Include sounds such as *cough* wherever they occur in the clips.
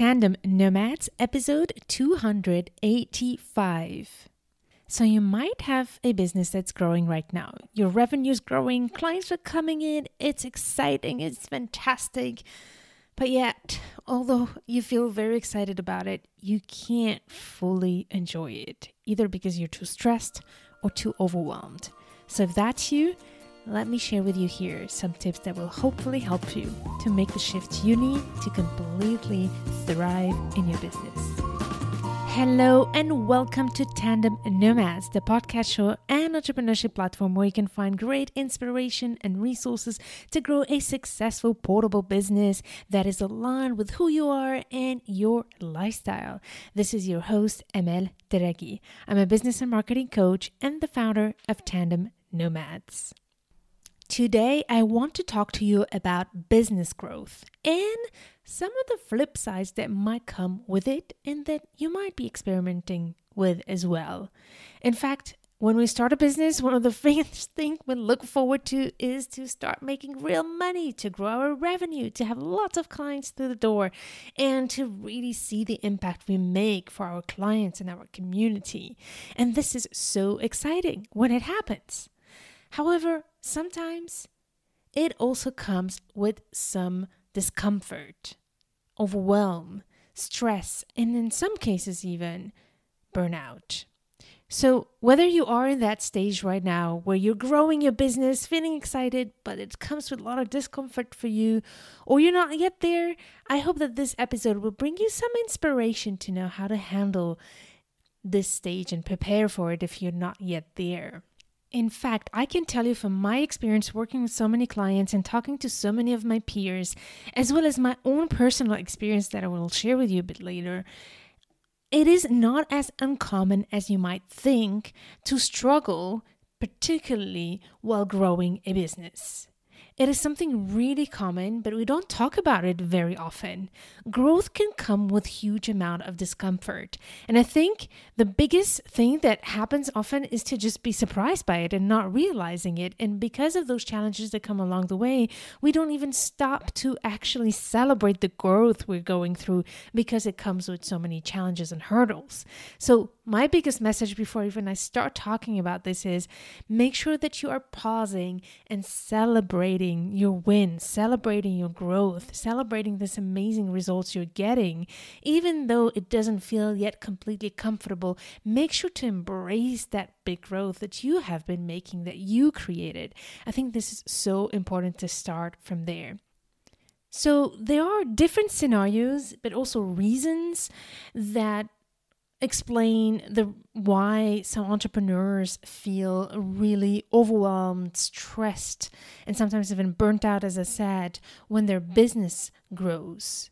Tandem Nomads, episode 285. So, you might have a business that's growing right now. Your revenue is growing, clients are coming in, it's exciting, it's fantastic. But yet, although you feel very excited about it, you can't fully enjoy it, either because you're too stressed or too overwhelmed. So, if that's you, let me share with you here some tips that will hopefully help you to make the shift you need to completely thrive in your business. Hello and welcome to Tandem Nomads, the podcast show and entrepreneurship platform where you can find great inspiration and resources to grow a successful portable business that is aligned with who you are and your lifestyle. This is your host, Amel Derragui. I'm a business and marketing coach and the founder of Tandem Nomads. Today, I want to talk to you about business growth and some of the flip sides that might come with it and that you might be experimenting with as well. In fact, when we start a business, one of the *laughs* first things we look forward to is to start making real money, to grow our revenue, to have lots of clients through the door, and to really see the impact we make for our clients and our community. And this is so exciting when it happens. However, sometimes it also comes with some discomfort, overwhelm, stress, and in some cases, even burnout. So, whether you are in that stage right now where you're growing your business, feeling excited, but it comes with a lot of discomfort for you, or you're not yet there, I hope that this episode will bring you some inspiration to know how to handle this stage and prepare for it if you're not yet there. In fact, I can tell you from my experience working with so many clients and talking to so many of my peers, as well as my own personal experience that I will share with you a bit later, it is not as uncommon as you might think to struggle, particularly while growing a business. It is something really common, but we don't talk about it very often. Growth can come with huge amount of discomfort. And I think the biggest thing that happens often is to just be surprised by it and not realizing it. And because of those challenges that come along the way, we don't even stop to actually celebrate the growth we're going through because it comes with so many challenges and hurdles. So my biggest message before even I start talking about this is make sure that you are pausing and celebrating celebrating your wins, celebrating your growth, celebrating this amazing results you're getting, even though it doesn't feel yet completely comfortable, make sure to embrace that big growth that you have been making, that you created. I think this is so important to start from there. So, there are different scenarios, but also reasons that explain the why some entrepreneurs feel really overwhelmed, stressed, and sometimes even burnt out, as I said, when their business grows.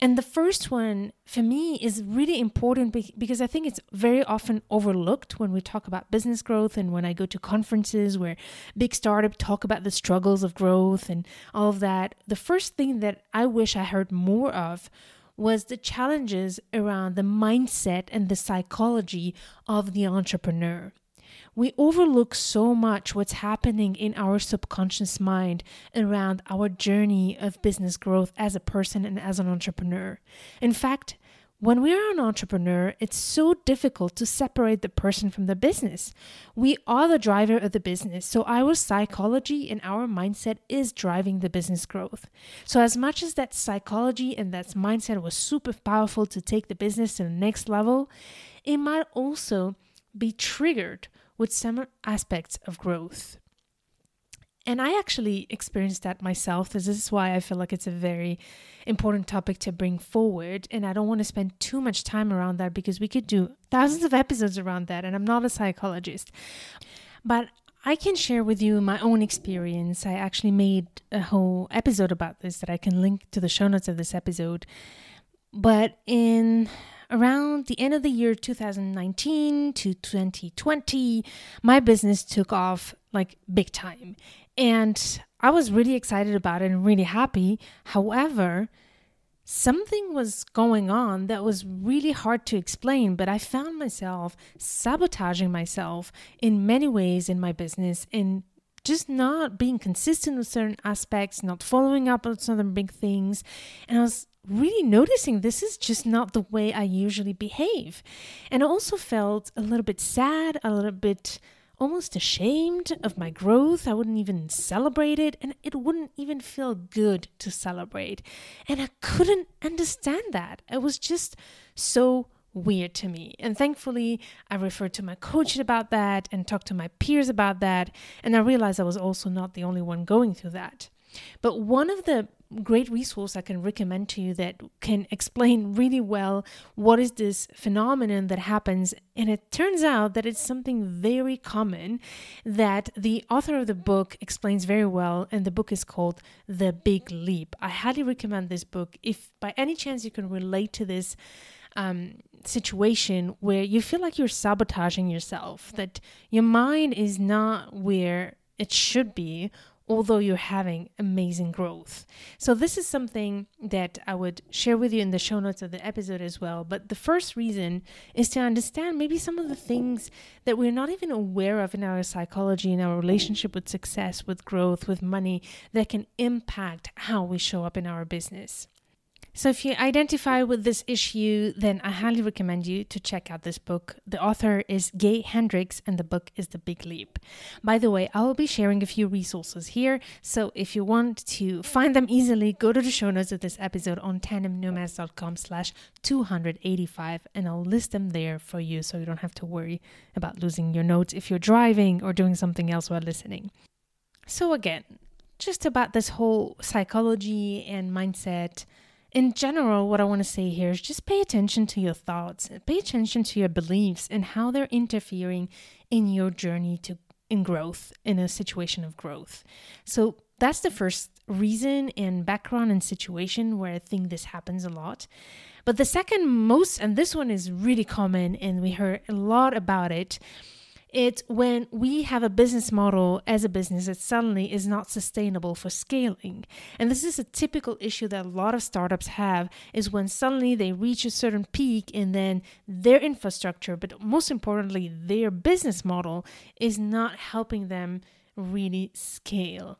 And the first one for me is really important because I think it's very often overlooked when we talk about business growth and when I go to conferences where big startups talk about the struggles of growth and all of that. The first thing that I wish I heard more of was the challenges around the mindset and the psychology of the entrepreneur. We overlook so much what's happening in our subconscious mind around our journey of business growth as a person and as an entrepreneur. In fact, when we are an entrepreneur, it's so difficult to separate the person from the business. We are the driver of the business, so our psychology and our mindset is driving the business growth. So, as much as that psychology and that mindset was super powerful to take the business to the next level, it might also be triggered with some aspects of growth. And I actually experienced that myself. This is why I feel like it's a very important topic to bring forward. And I don't want to spend too much time around that because we could do thousands of episodes around that. And I'm not a psychologist. But I can share with you my own experience. I actually made a whole episode about this that I can link to the show notes of this episode. But in around the end of the year 2019 to 2020, my business took off like big time. And I was really excited about it and really happy. However, something was going on that was really hard to explain, but I found myself sabotaging myself in many ways in my business in just not being consistent with certain aspects, not following up on certain big things. And I was really noticing this is just not the way I usually behave. And I also felt a little bit sad, a little bit almost ashamed of my growth. I wouldn't even celebrate it, and it wouldn't even feel good to celebrate. And I couldn't understand that. It was just so weird to me. And thankfully, I referred to my coach about that and talked to my peers about that. And I realized I was also not the only one going through that. But one of the great resource I can recommend to you that can explain really well what is this phenomenon that happens and it turns out that it's something very common that the author of the book explains very well and the book is called The Big Leap. I highly recommend this book if by any chance you can relate to this um, situation where you feel like you're sabotaging yourself, that your mind is not where it should be although you're having amazing growth. So, this is something that I would share with you in the show notes of the episode as well. But the first reason is to understand maybe some of the things that we're not even aware of in our psychology, in our relationship with success, with growth, with money, that can impact how we show up in our business. So, if you identify with this issue, then I highly recommend you to check out this book. The author is Gay Hendricks, and the book is The Big Leap. By the way, I will be sharing a few resources here. So, if you want to find them easily, go to the show notes of this episode on tandemnomads.com slash 285, and I'll list them there for you so you don't have to worry about losing your notes if you're driving or doing something else while listening. So, again, just about this whole psychology and mindset in general, what I want to say here is just pay attention to your thoughts, pay attention to your beliefs and how they're interfering in your journey to in growth, in a situation of growth. So that's the first reason and background and situation where I think this happens a lot. But the second most, and this one is really common, and we heard a lot about it, it's when we have a business model as a business that suddenly is not sustainable for scaling. And this is a typical issue that a lot of startups have is when suddenly they reach a certain peak and then their infrastructure, but most importantly, their business model is not helping them really scale.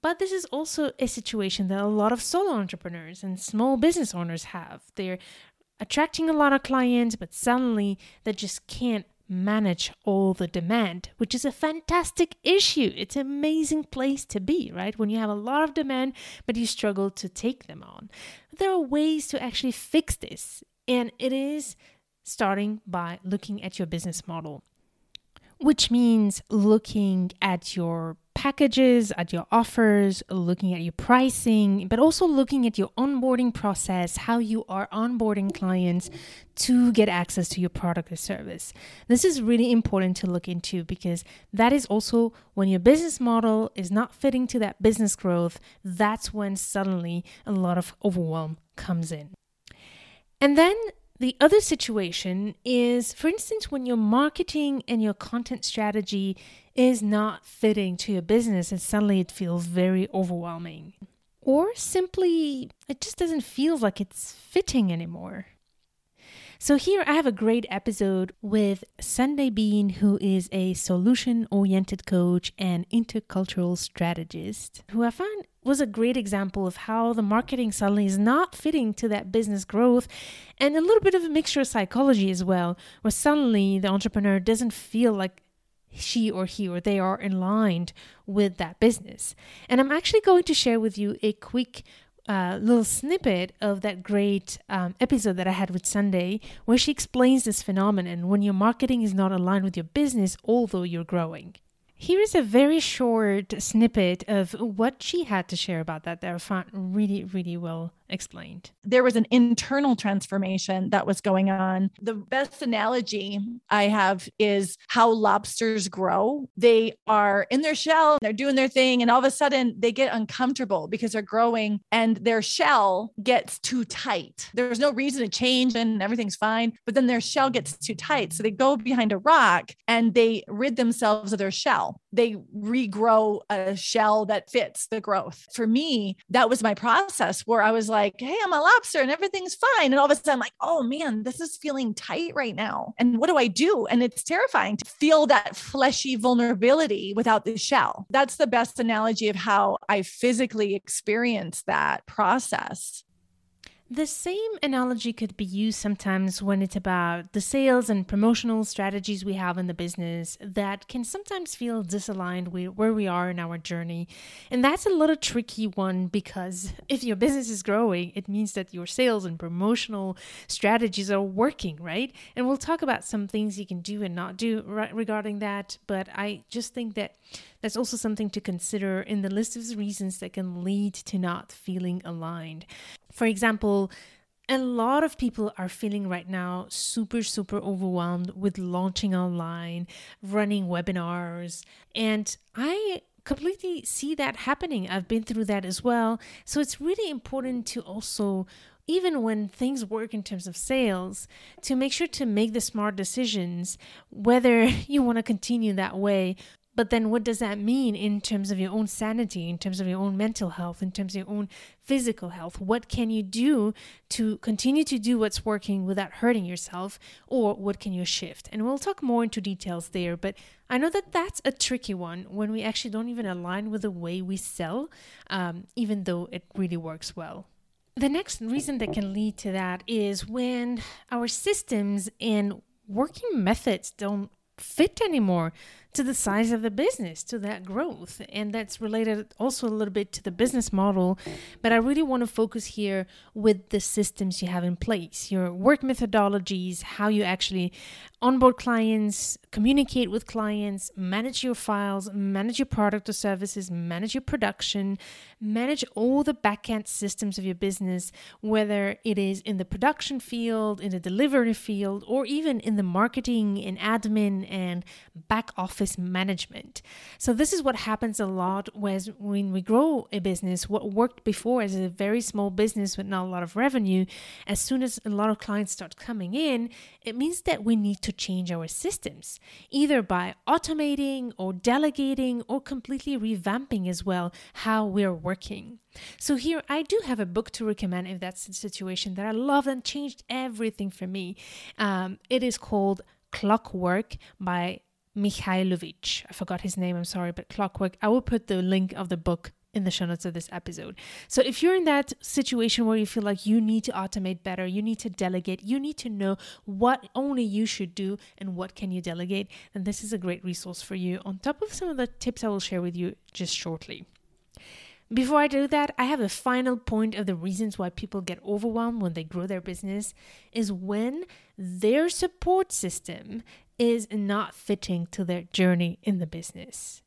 But this is also a situation that a lot of solo entrepreneurs and small business owners have. They're attracting a lot of clients, but suddenly they just can't manage all the demand, which is a fantastic issue. It's an amazing place to be, right? When you have a lot of demand, but you struggle to take them on. There are ways to actually fix this, and it is starting by looking at your business model, which means looking at your packages, at your offers, looking at your pricing, but also looking at your onboarding process, how you are onboarding clients to get access to your product or service. This is really important to look into because that is also when your business model is not fitting to that business growth, that's when suddenly a lot of overwhelm comes in. And then the other situation is, for instance, when your marketing and your content strategy is not fitting to your business and suddenly it feels very overwhelming. Or simply, it just doesn't feel like it's fitting anymore. So, here I have a great episode with Sunday Bean, who is a solution oriented coach and intercultural strategist, who I find was a great example of how the marketing suddenly is not fitting to that business growth and a little bit of a mixture of psychology as well, where suddenly the entrepreneur doesn't feel like she or he or they are aligned with that business. And I'm actually going to share with you a quick uh, little snippet of that great um, episode that I had with Sunday, where she explains this phenomenon when your marketing is not aligned with your business, although you're growing. Here is a very short snippet of what she had to share about that that I found really, really well explained. There was an internal transformation that was going on. The best analogy I have is how lobsters grow. They are in their shell, they're doing their thing, and all of a sudden they get uncomfortable because they're growing and their shell gets too tight. There's no reason to change and everything's fine, but then their shell gets too tight. So they go behind a rock and they rid themselves of their shell. They regrow a shell that fits the growth. For me, that was my process where I was like, hey, I'm a lobster and everything's fine. And all of a sudden, I'm like, oh man, this is feeling tight right now. And what do I do? And it's terrifying to feel that fleshy vulnerability without the shell. That's the best analogy of how I physically experienced that process. The same analogy could be used sometimes when it's about the sales and promotional strategies we have in the business that can sometimes feel disaligned with where we are in our journey. And that's a little tricky one because if your business is growing, it means that your sales and promotional strategies are working, right? And we'll talk about some things you can do and not do regarding that. But I just think that that's also something to consider in the list of reasons that can lead to not feeling aligned. For example, a lot of people are feeling right now super, super overwhelmed with launching online, running webinars. And I completely see that happening. I've been through that as well. So it's really important to also even when things work in terms of sales, to make sure to make the smart decisions whether *laughs* you want to continue that way but then, what does that mean in terms of your own sanity, in terms of your own mental health, in terms of your own physical health? What can you do to continue to do what's working without hurting yourself, or what can you shift? And we'll talk more into details there. But I know that that's a tricky one when we actually don't even align with the way we sell, um, even though it really works well. The next reason that can lead to that is when our systems and working methods don't fit anymore to the size of the business, to that growth. And that's related also a little bit to the business model. But I really want to focus here with the systems you have in place, your work methodologies, how you actually onboard clients, communicate with clients, manage your files, manage your product or services, manage your production, manage all the backend systems of your business, whether it is in the production field, in the delivery field, or even in the marketing and admin and back office management. So, this is what happens a lot when we grow a business. What worked before as a very small business with not a lot of revenue, as soon as a lot of clients start coming in, it means that we need to change our systems, either by automating or delegating or completely revamping as well how we're working. So, here I do have a book to recommend if that's the situation that I love and changed everything for me. Um, it is called Clockwork by Mihailovic. I forgot his name, I'm sorry, but Clockwork. I will put the link of the book in the show notes of this episode. So if you're in that situation where you feel like you need to automate better, you need to delegate, you need to know what only you should do and what can you delegate, then this is a great resource for you on top of some of the tips I will share with you just shortly. Before I do that, I have a final point of the reasons why people get overwhelmed when they grow their business is when their support system is not fitting to their journey in the business.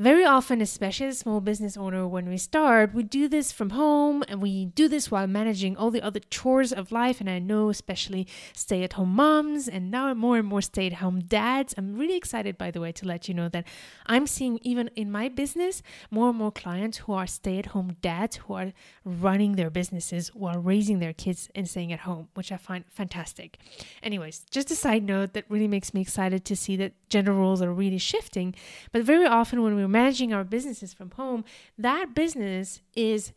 Very often, especially as a small business owner, when we start, we do this from home and we do this while managing all the other chores of life. And I know, especially stay at home moms and now more and more stay at home dads. I'm really excited, by the way, to let you know that I'm seeing, even in my business, more and more clients who are stay at home dads who are running their businesses while raising their kids and staying at home, which I find fantastic. Anyways, just a side note that really makes me excited to see that gender roles are really shifting. But very often, when we we're managing our businesses from home, that business is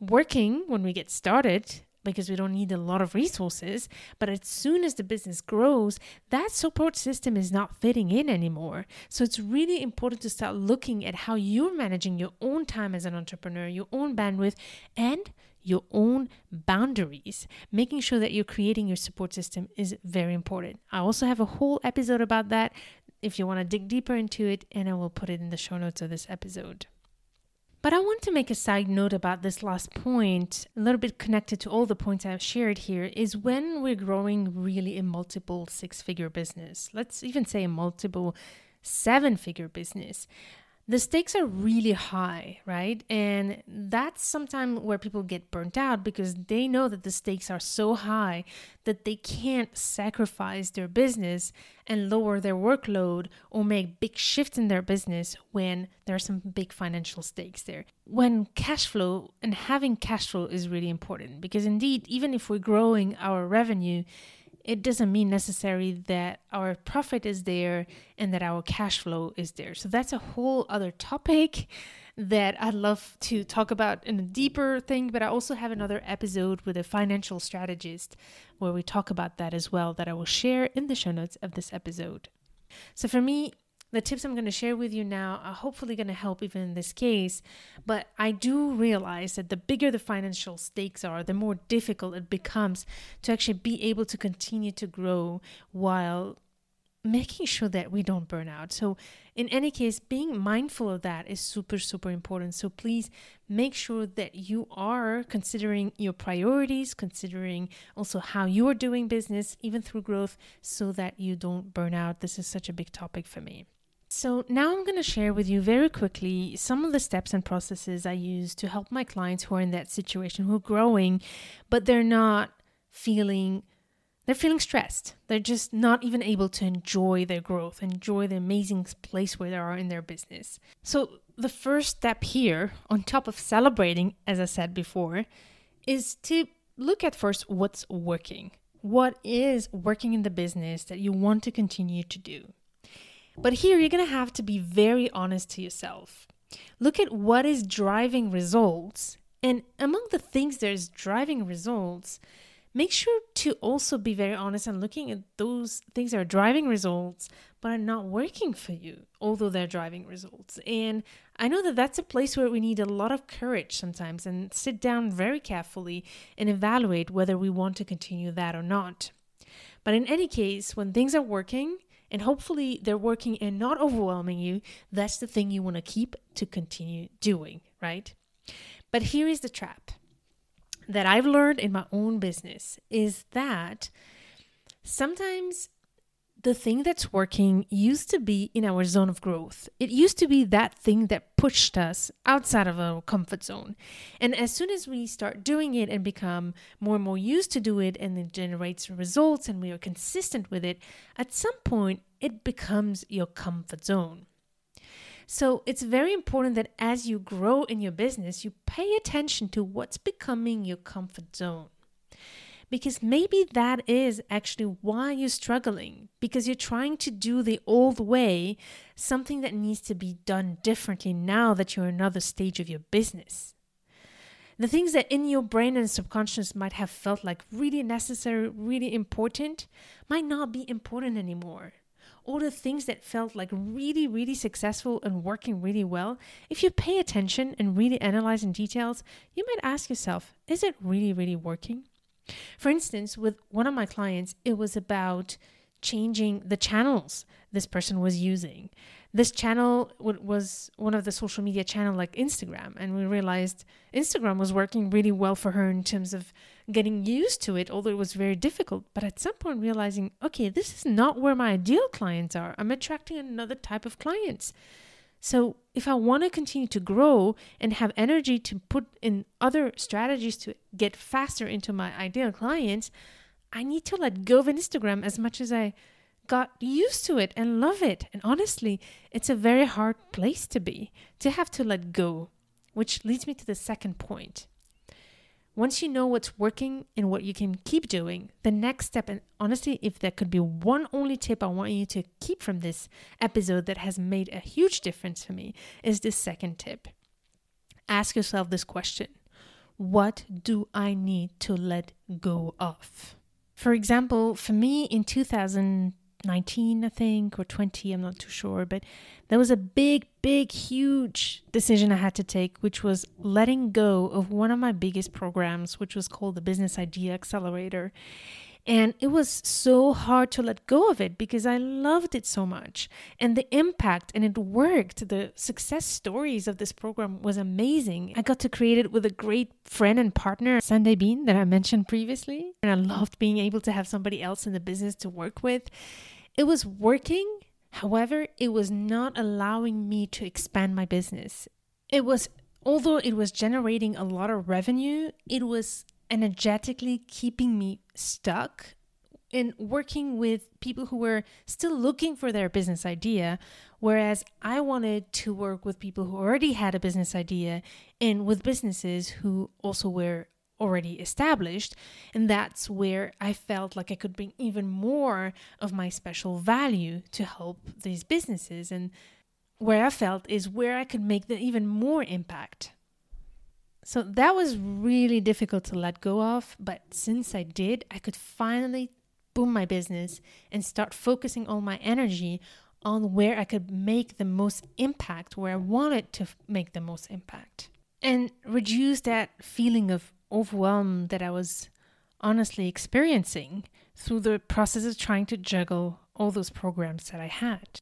working when we get started because we don't need a lot of resources. But as soon as the business grows, that support system is not fitting in anymore. So it's really important to start looking at how you're managing your own time as an entrepreneur, your own bandwidth, and your own boundaries. Making sure that you're creating your support system is very important. I also have a whole episode about that if you want to dig deeper into it, and I will put it in the show notes of this episode. But I want to make a side note about this last point, a little bit connected to all the points I've shared here, is when we're growing really a multiple six figure business, let's even say a multiple seven figure business the stakes are really high, right? And that's sometimes where people get burnt out because they know that the stakes are so high that they can't sacrifice their business and lower their workload or make big shifts in their business when there are some big financial stakes there. When cash flow and having cash flow is really important because indeed, even if we're growing our revenue, it doesn't mean necessarily that our profit is there and that our cash flow is there. So that's a whole other topic that I'd love to talk about in a deeper thing, but I also have another episode with a financial strategist where we talk about that as well that I will share in the show notes of this episode. So for me, the tips I'm going to share with you now are hopefully going to help even in this case. But I do realize that the bigger the financial stakes are, the more difficult it becomes to actually be able to continue to grow while making sure that we don't burn out. So, in any case, being mindful of that is super, super important. So, please make sure that you are considering your priorities, considering also how you are doing business, even through growth, so that you don't burn out. This is such a big topic for me. So, now I'm going to share with you very quickly some of the steps and processes I use to help my clients who are in that situation, who are growing, but they're not feeling they're feeling stressed. They're just not even able to enjoy their growth, enjoy the amazing place where they are in their business. So, the first step here, on top of celebrating, as I said before, is to look at first what's working. What is working in the business that you want to continue to do? But here, you're going to have to be very honest to yourself. Look at what is driving results. And among the things that is driving results, make sure to also be very honest and looking at those things that are driving results but are not working for you although they're driving results and i know that that's a place where we need a lot of courage sometimes and sit down very carefully and evaluate whether we want to continue that or not but in any case when things are working and hopefully they're working and not overwhelming you. That's the thing you want to keep to continue doing right? But here is the trap that I've learned in my own business is that sometimes the thing that's working used to be in our zone of growth. It used to be that thing that pushed us outside of our comfort zone. And as soon as we start doing it and become more and more used to do it and it generates results and we are consistent with it, at some point it becomes your comfort zone. So it's very important that as you grow in your business, you pay attention to what's becoming your comfort zone. Because maybe that is actually why you're struggling, because you're trying to do the old way, something that needs to be done differently now that you're in another stage of your business. The things that in your brain and subconscious might have felt like really necessary, really important, might not be important anymore all the things that felt like really, really successful and working really well, if you pay attention and really analyze in details, you might ask yourself, is it really, really working? For instance, with one of my clients, it was about changing the channels this person was using. This channel was one of the social media channel like Instagram, and we realized Instagram was working really well for her in terms of getting used to it, although it was very difficult. But at some point, realizing, okay, this is not where my ideal clients are. I'm attracting another type of clients. So, if I want to continue to grow and have energy to put in other strategies to get faster into my ideal clients, I need to let go of Instagram as much as I got used to it and love it. And honestly, it's a very hard place to be, to have to let go, which leads me to the second point. Once you know what's working and what you can keep doing, the next step, and honestly, if there could be one only tip I want you to keep from this episode that has made a huge difference for me, is this second tip. Ask yourself this question What do I need to let go of? For example, for me in 2000, 19, I think, or 20, I'm not too sure. But there was a big, big, huge decision I had to take, which was letting go of one of my biggest programs, which was called the Business Idea Accelerator. And it was so hard to let go of it because I loved it so much. And the impact, and it worked. The success stories of this program was amazing. I got to create it with a great friend and partner, Sunday Bean, that I mentioned previously. And I loved being able to have somebody else in the business to work with. It was working, however, it was not allowing me to expand my business. It was, although it was generating a lot of revenue, it was energetically keeping me stuck in working with people who were still looking for their business idea, whereas I wanted to work with people who already had a business idea and with businesses who also were already established. And that's where I felt like I could bring even more of my special value to help these businesses. And where I felt is where I could make the even more impact. So that was really difficult to let go of. But since I did, I could finally boom my business and start focusing all my energy on where I could make the most impact, where I wanted to make the most impact, and reduce that feeling of overwhelm that I was honestly experiencing through the process of trying to juggle all those programs that I had.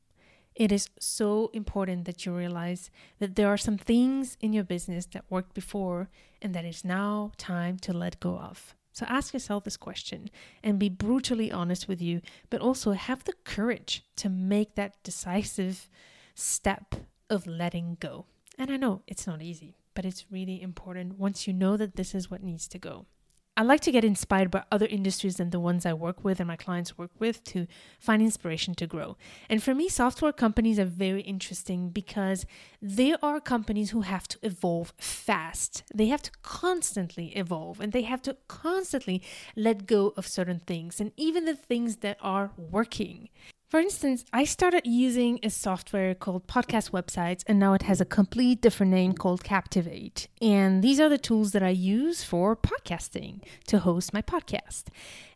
It is so important that you realize that there are some things in your business that worked before and that it's now time to let go of. So ask yourself this question and be brutally honest with you, but also have the courage to make that decisive step of letting go. And I know it's not easy, but it's really important once you know that this is what needs to go. I like to get inspired by other industries than the ones I work with and my clients work with to find inspiration to grow. And for me, software companies are very interesting because they are companies who have to evolve fast. They have to constantly evolve and they have to constantly let go of certain things and even the things that are working. For instance, I started using a software called Podcast Websites, and now it has a complete different name called Captivate. And these are the tools that I use for podcasting to host my podcast.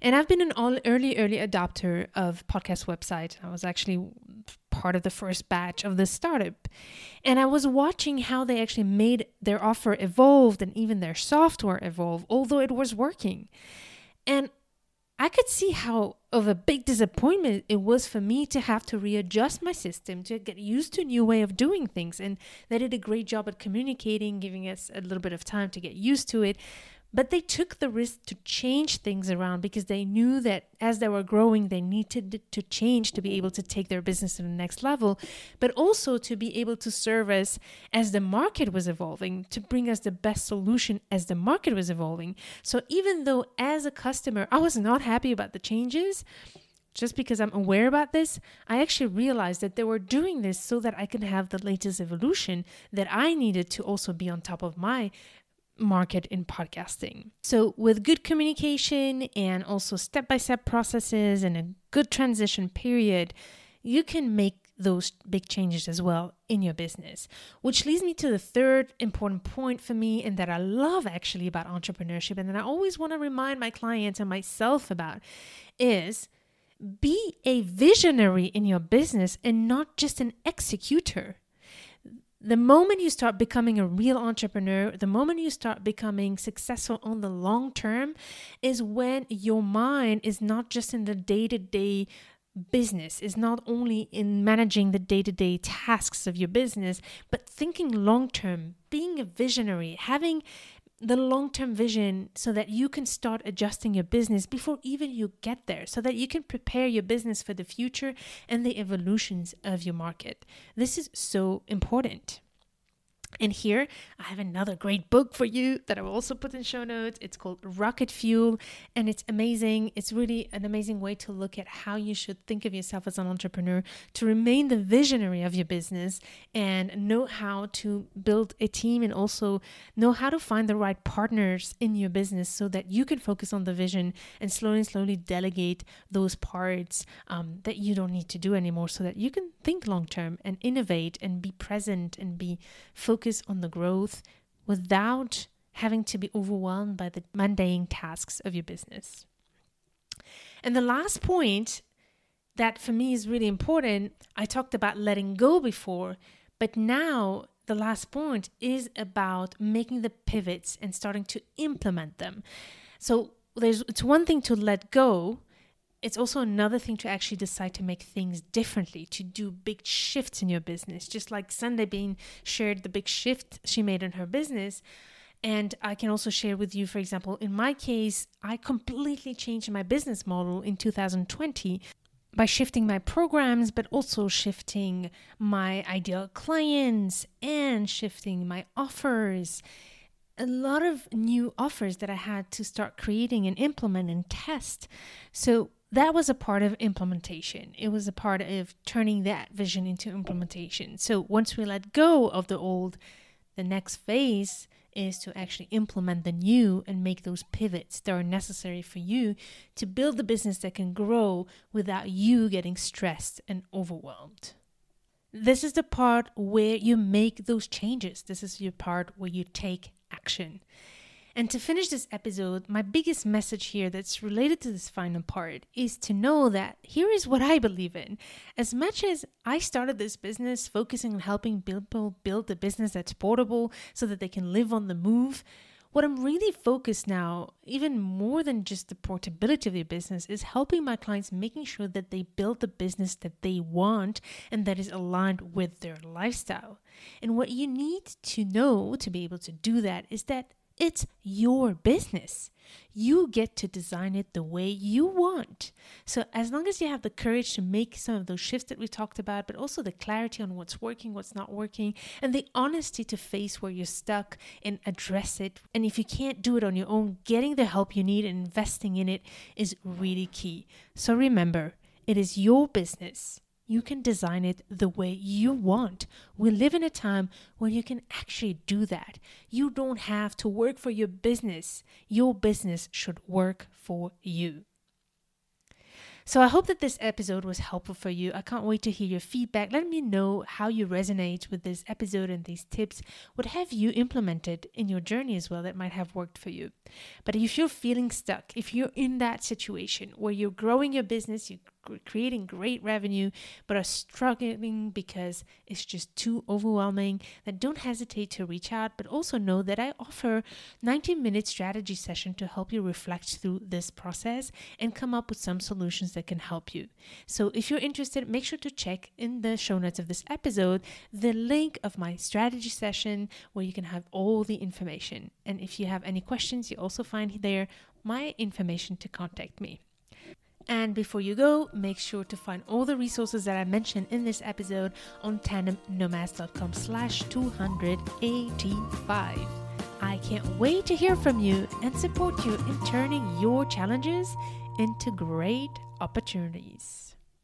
And I've been an all early, early adopter of Podcast Website. I was actually part of the first batch of this startup. And I was watching how they actually made their offer evolve and even their software evolve, although it was working. And I could see how of a big disappointment it was for me to have to readjust my system to get used to a new way of doing things. And they did a great job at communicating, giving us a little bit of time to get used to it. But they took the risk to change things around because they knew that as they were growing, they needed to change to be able to take their business to the next level, but also to be able to serve us as the market was evolving, to bring us the best solution as the market was evolving. So even though as a customer, I was not happy about the changes, just because I'm aware about this, I actually realized that they were doing this so that I can have the latest evolution that I needed to also be on top of my market in podcasting. So, with good communication and also step by step processes and a good transition period, you can make those big changes as well in your business. Which leads me to the third important point for me, and that I love actually about entrepreneurship, and that I always want to remind my clients and myself about is be a visionary in your business and not just an executor the moment you start becoming a real entrepreneur, the moment you start becoming successful on the long term, is when your mind is not just in the day to day business, is not only in managing the day to day tasks of your business, but thinking long term, being a visionary, having the long term vision so that you can start adjusting your business before even you get there, so that you can prepare your business for the future and the evolutions of your market. This is so important. And here I have another great book for you that I will also put in show notes. It's called Rocket Fuel and it's amazing. It's really an amazing way to look at how you should think of yourself as an entrepreneur to remain the visionary of your business and know how to build a team and also know how to find the right partners in your business so that you can focus on the vision and slowly slowly delegate those parts um, that you don't need to do anymore so that you can think long term and innovate and be present and be focused focus on the growth without having to be overwhelmed by the mundane tasks of your business. And the last point that for me is really important, I talked about letting go before, but now the last point is about making the pivots and starting to implement them. So there's it's one thing to let go, it's also another thing to actually decide to make things differently, to do big shifts in your business. Just like Sunday Bean shared the big shift she made in her business. And I can also share with you, for example, in my case, I completely changed my business model in 2020 by shifting my programs, but also shifting my ideal clients and shifting my offers. A lot of new offers that I had to start creating and implement and test. So, that was a part of implementation. It was a part of turning that vision into implementation. So once we let go of the old, the next phase is to actually implement the new and make those pivots that are necessary for you to build the business that can grow without you getting stressed and overwhelmed. This is the part where you make those changes. This is your part where you take action. And to finish this episode, my biggest message here that's related to this final part is to know that here is what I believe in. As much as I started this business focusing on helping people build a business that's portable so that they can live on the move, what I'm really focused now, even more than just the portability of their business, is helping my clients making sure that they build the business that they want and that is aligned with their lifestyle. And what you need to know to be able to do that is that it's your business. You get to design it the way you want. So, as long as you have the courage to make some of those shifts that we talked about, but also the clarity on what's working, what's not working, and the honesty to face where you're stuck and address it. And if you can't do it on your own, getting the help you need and investing in it is really key. So, remember, it is your business. You can design it the way you want. We live in a time where you can actually do that. You don't have to work for your business. Your business should work for you. So I hope that this episode was helpful for you. I can't wait to hear your feedback. Let me know how you resonate with this episode and these tips. What have you implemented in your journey as well that might have worked for you? But if you're feeling stuck, if you're in that situation where you're growing your business, you're creating great revenue but are struggling because it's just too overwhelming, then don't hesitate to reach out. But also know that I offer 19 minute strategy session to help you reflect through this process and come up with some solutions that can help you. So if you're interested, make sure to check in the show notes of this episode the link of my strategy session where you can have all the information. And if you have any questions, you also find there my information to contact me. And before you go, make sure to find all the resources that I mentioned in this episode on tandemnomads.com slash 285. I can't wait to hear from you and support you in turning your challenges into great opportunities.